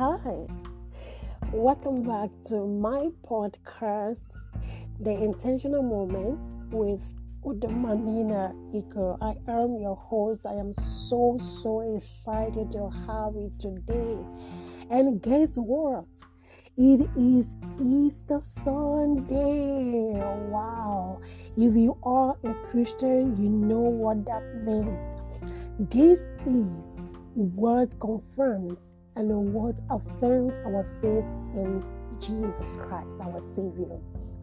Hi, welcome back to my podcast, The Intentional Moment with Udamanina Iko. I am your host. I am so, so excited to have you today. And guess what? It is Easter Sunday. Wow. If you are a Christian, you know what that means. This is what confirms and what affirms our faith in Jesus Christ, our Savior.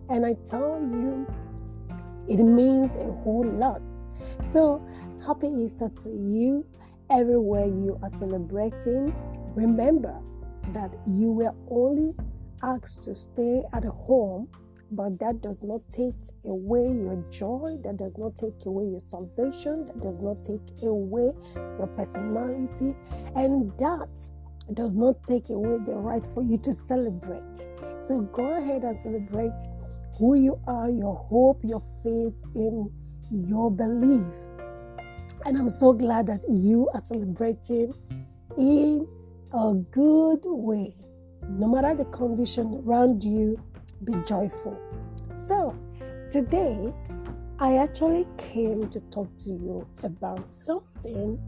And I tell you, it means a whole lot. So, happy Easter to you everywhere you are celebrating. Remember that you were only asked to stay at home, but that does not take away your joy, that does not take away your salvation, that does not take away your personality, and that does not take away the right for you to celebrate. So go ahead and celebrate who you are, your hope, your faith in your belief. And I'm so glad that you are celebrating in a good way. No matter the condition around you, be joyful. So, today I actually came to talk to you about something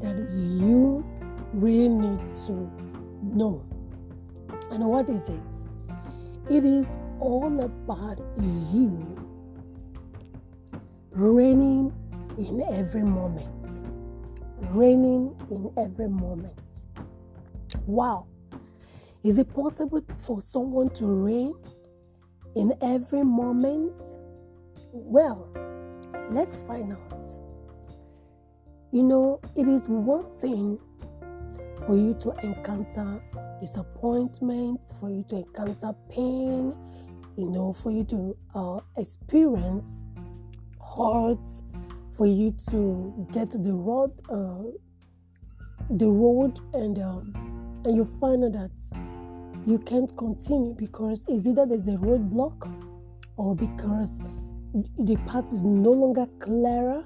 that you really need to know. And what is it? It is all about you reigning in every moment. Reigning in every moment. Wow. Is it possible for someone to reign in every moment? Well, let's find out. You know, it is one thing for you to encounter disappointment, for you to encounter pain, you know, for you to uh, experience hurt, for you to get to the road, uh, the road, and um, and you find that you can't continue because it's either there's a roadblock or because the path is no longer clearer,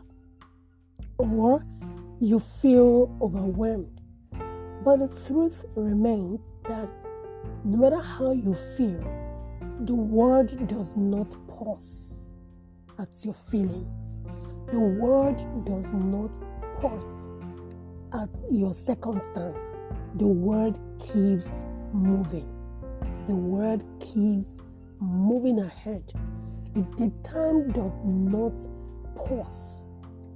or you feel overwhelmed. But the truth remains that no matter how you feel, the word does not pause at your feelings. The word does not pause at your circumstance. The word keeps moving. The word keeps moving ahead. The time does not pause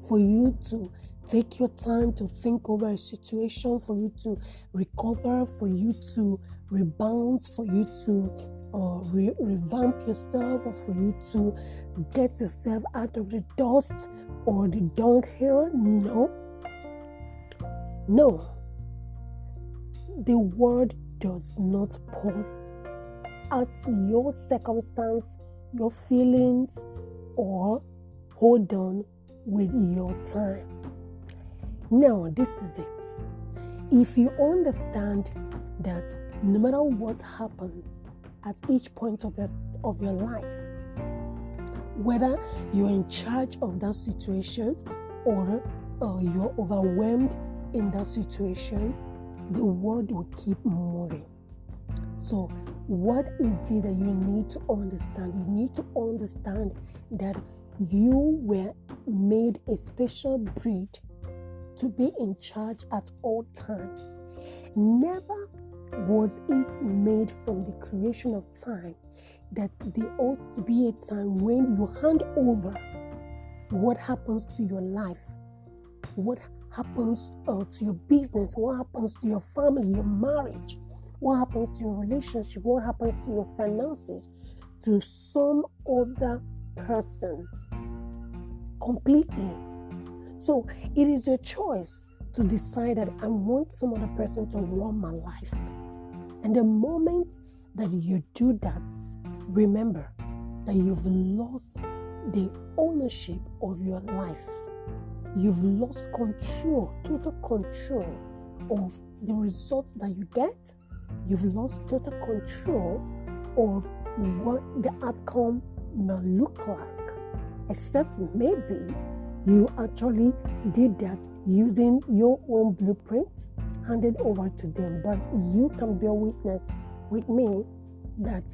for you to take your time to think over a situation, for you to recover, for you to rebound, for you to uh, re- revamp yourself, or for you to get yourself out of the dust or the dunghill. No. No. The word does not pause at your circumstance, your feelings, or hold on with your time. Now, this is it. If you understand that no matter what happens at each point of your, of your life, whether you're in charge of that situation or uh, you're overwhelmed in that situation, the world will keep moving. So, what is it that you need to understand? You need to understand that you were made a special breed to be in charge at all times. Never was it made from the creation of time that there ought to be a time when you hand over what happens to your life, what happens uh, to your business, what happens to your family, your marriage, what happens to your relationship, what happens to your finances, to some other person completely. So it is your choice to decide that I want some other person to run my life. And the moment that you do that, remember that you've lost the ownership of your life. You've lost control, total control of the results that you get. You've lost total control of what the outcome may look like, except maybe you actually did that using your own blueprint, handed over to them. But you can bear witness with me that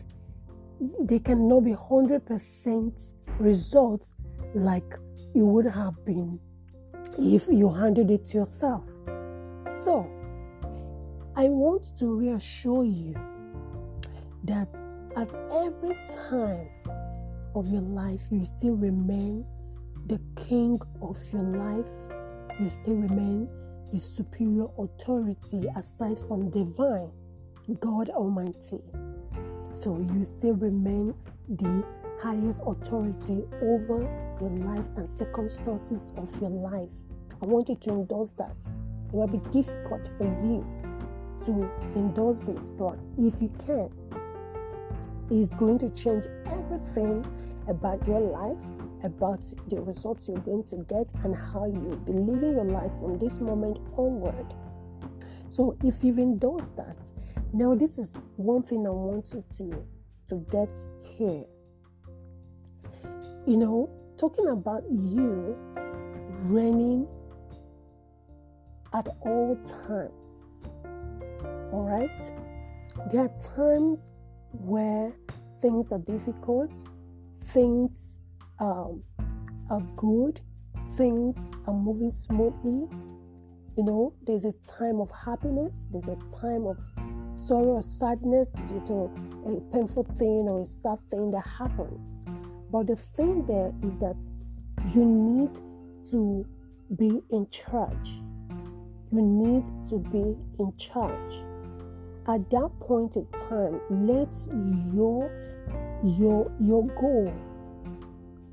they cannot be 100% results like it would have been if you handed it yourself. So, I want to reassure you that at every time of your life, you still remain the king of your life, you still remain the superior authority aside from divine God Almighty. So you still remain the highest authority over your life and circumstances of your life. I want you to endorse that. It will be difficult for you to endorse this, but if you can, it's going to change everything about your life, about the results you're going to get, and how you'll be living your life from this moment onward. So, if you've endorsed that, now this is one thing I want you to to get here. You know, talking about you reigning at all times. All right? There are times where things are difficult, things um, are good, things are moving smoothly. You know, there's a time of happiness, there's a time of sorrow or sadness due to a painful thing or a sad thing that happens. But the thing there is that you need to be in charge. You need to be in charge. At that point in time, let your your your goal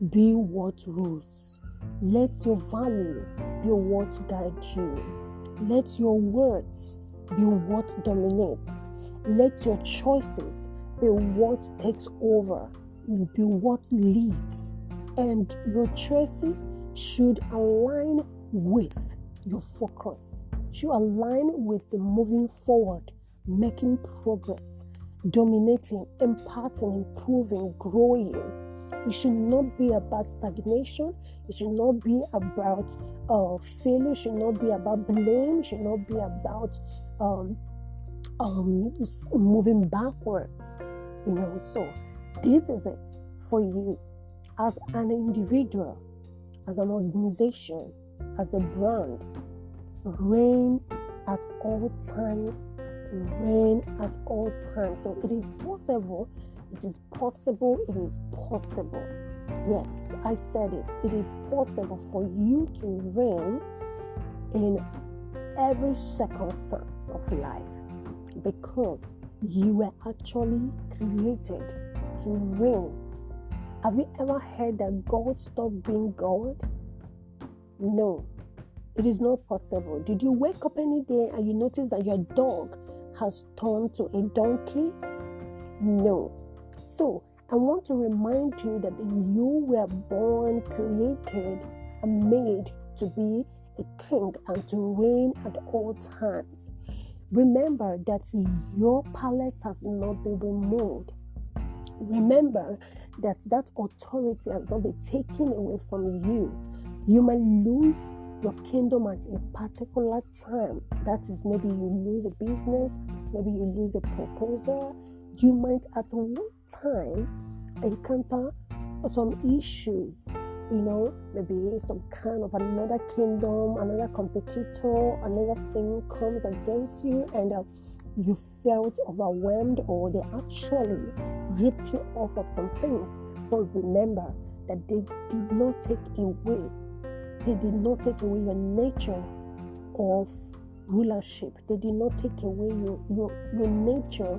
be what rules. Let your value be what guides you. Let your words be what dominates. Let your choices be what takes over, be what leads. And your choices should align with your focus, should align with the moving forward, making progress, dominating, imparting, improving, growing. It should not be about stagnation. It should not be about uh, failure. It should not be about blame. It should not be about um, um, moving backwards. You know, so this is it for you as an individual, as an organization, as a brand. Reign at all times reign at all times. So it is possible, it is possible, it is possible. Yes, I said it. It is possible for you to reign in every circumstance of life because you were actually created to reign. Have you ever heard that God stopped being God? No, it is not possible. Did you wake up any day and you notice that your dog has turned to a donkey? No. So, I want to remind you that you were born, created, and made to be a king and to reign at all times. Remember that your palace has not been removed. Remember that that authority has not been taken away from you. You might lose your kingdom at a particular time. That is, maybe you lose a business, maybe you lose a proposal. You might at one time encounter some issues, you know, maybe some kind of another kingdom, another competitor, another thing comes against you, and uh, you felt overwhelmed, or they actually ripped you off of some things. But remember that they did not take away they did not take away your nature of rulership. They did not take away your, your, your nature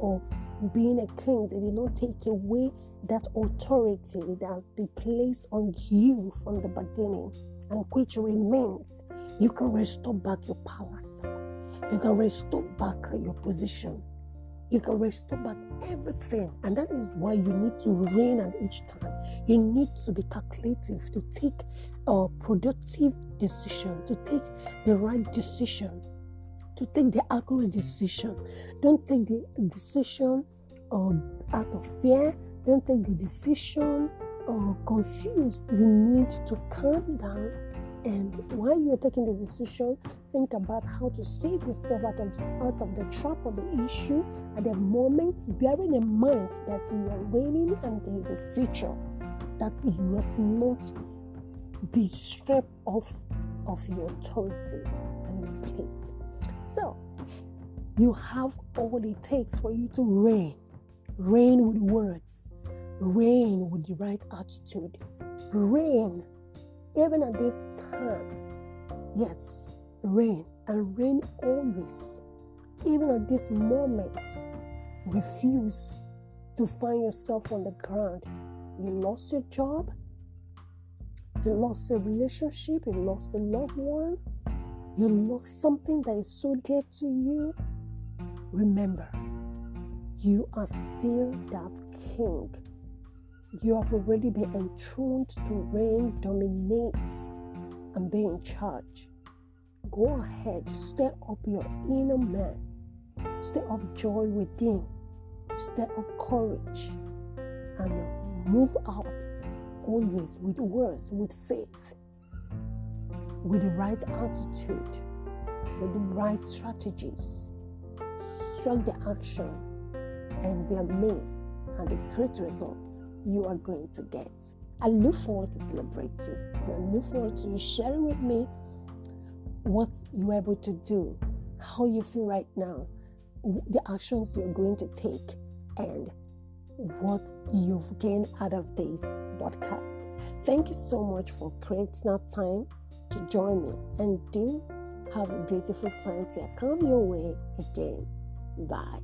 of being a king. They did not take away that authority that has been placed on you from the beginning and which remains. You can restore back your palace. You can restore back your position. You can restore back everything. And that is why you need to reign at each time. You need to be calculative, to take a productive decision, to take the right decision, to take the accurate decision. Don't take the decision uh, out of fear. Don't take the decision uh, confused. You need to calm down And while you're taking the decision, think about how to save yourself out of, out of the trap or the issue at the moment, bearing in mind that you are reigning and there is a future that you have not been stripped off of your authority and place. So, you have all it takes for you to reign. Reign with words, reign with the right attitude, reign even at this time. Yes, reign and reign always. Even at this moment, refuse to find yourself on the ground. You lost your job, you lost a relationship, you lost a loved one, you lost something that is so dear to you. Remember, you are still that king you have already been enthroned to reign, dominate, and be in charge. Go ahead, stir up your inner man, stir up joy within, stir up courage, and move out always with words, with faith, with the right attitude, with the right strategies. Strike the action and be amazed at the great results you are going to get. I look forward to celebrating. And I look forward to you sharing with me what you're able to do, how you feel right now, the actions you're going to take, and what you've gained out of this podcast. Thank you so much for creating that time to join me and do have a beautiful time till come your way again. Bye.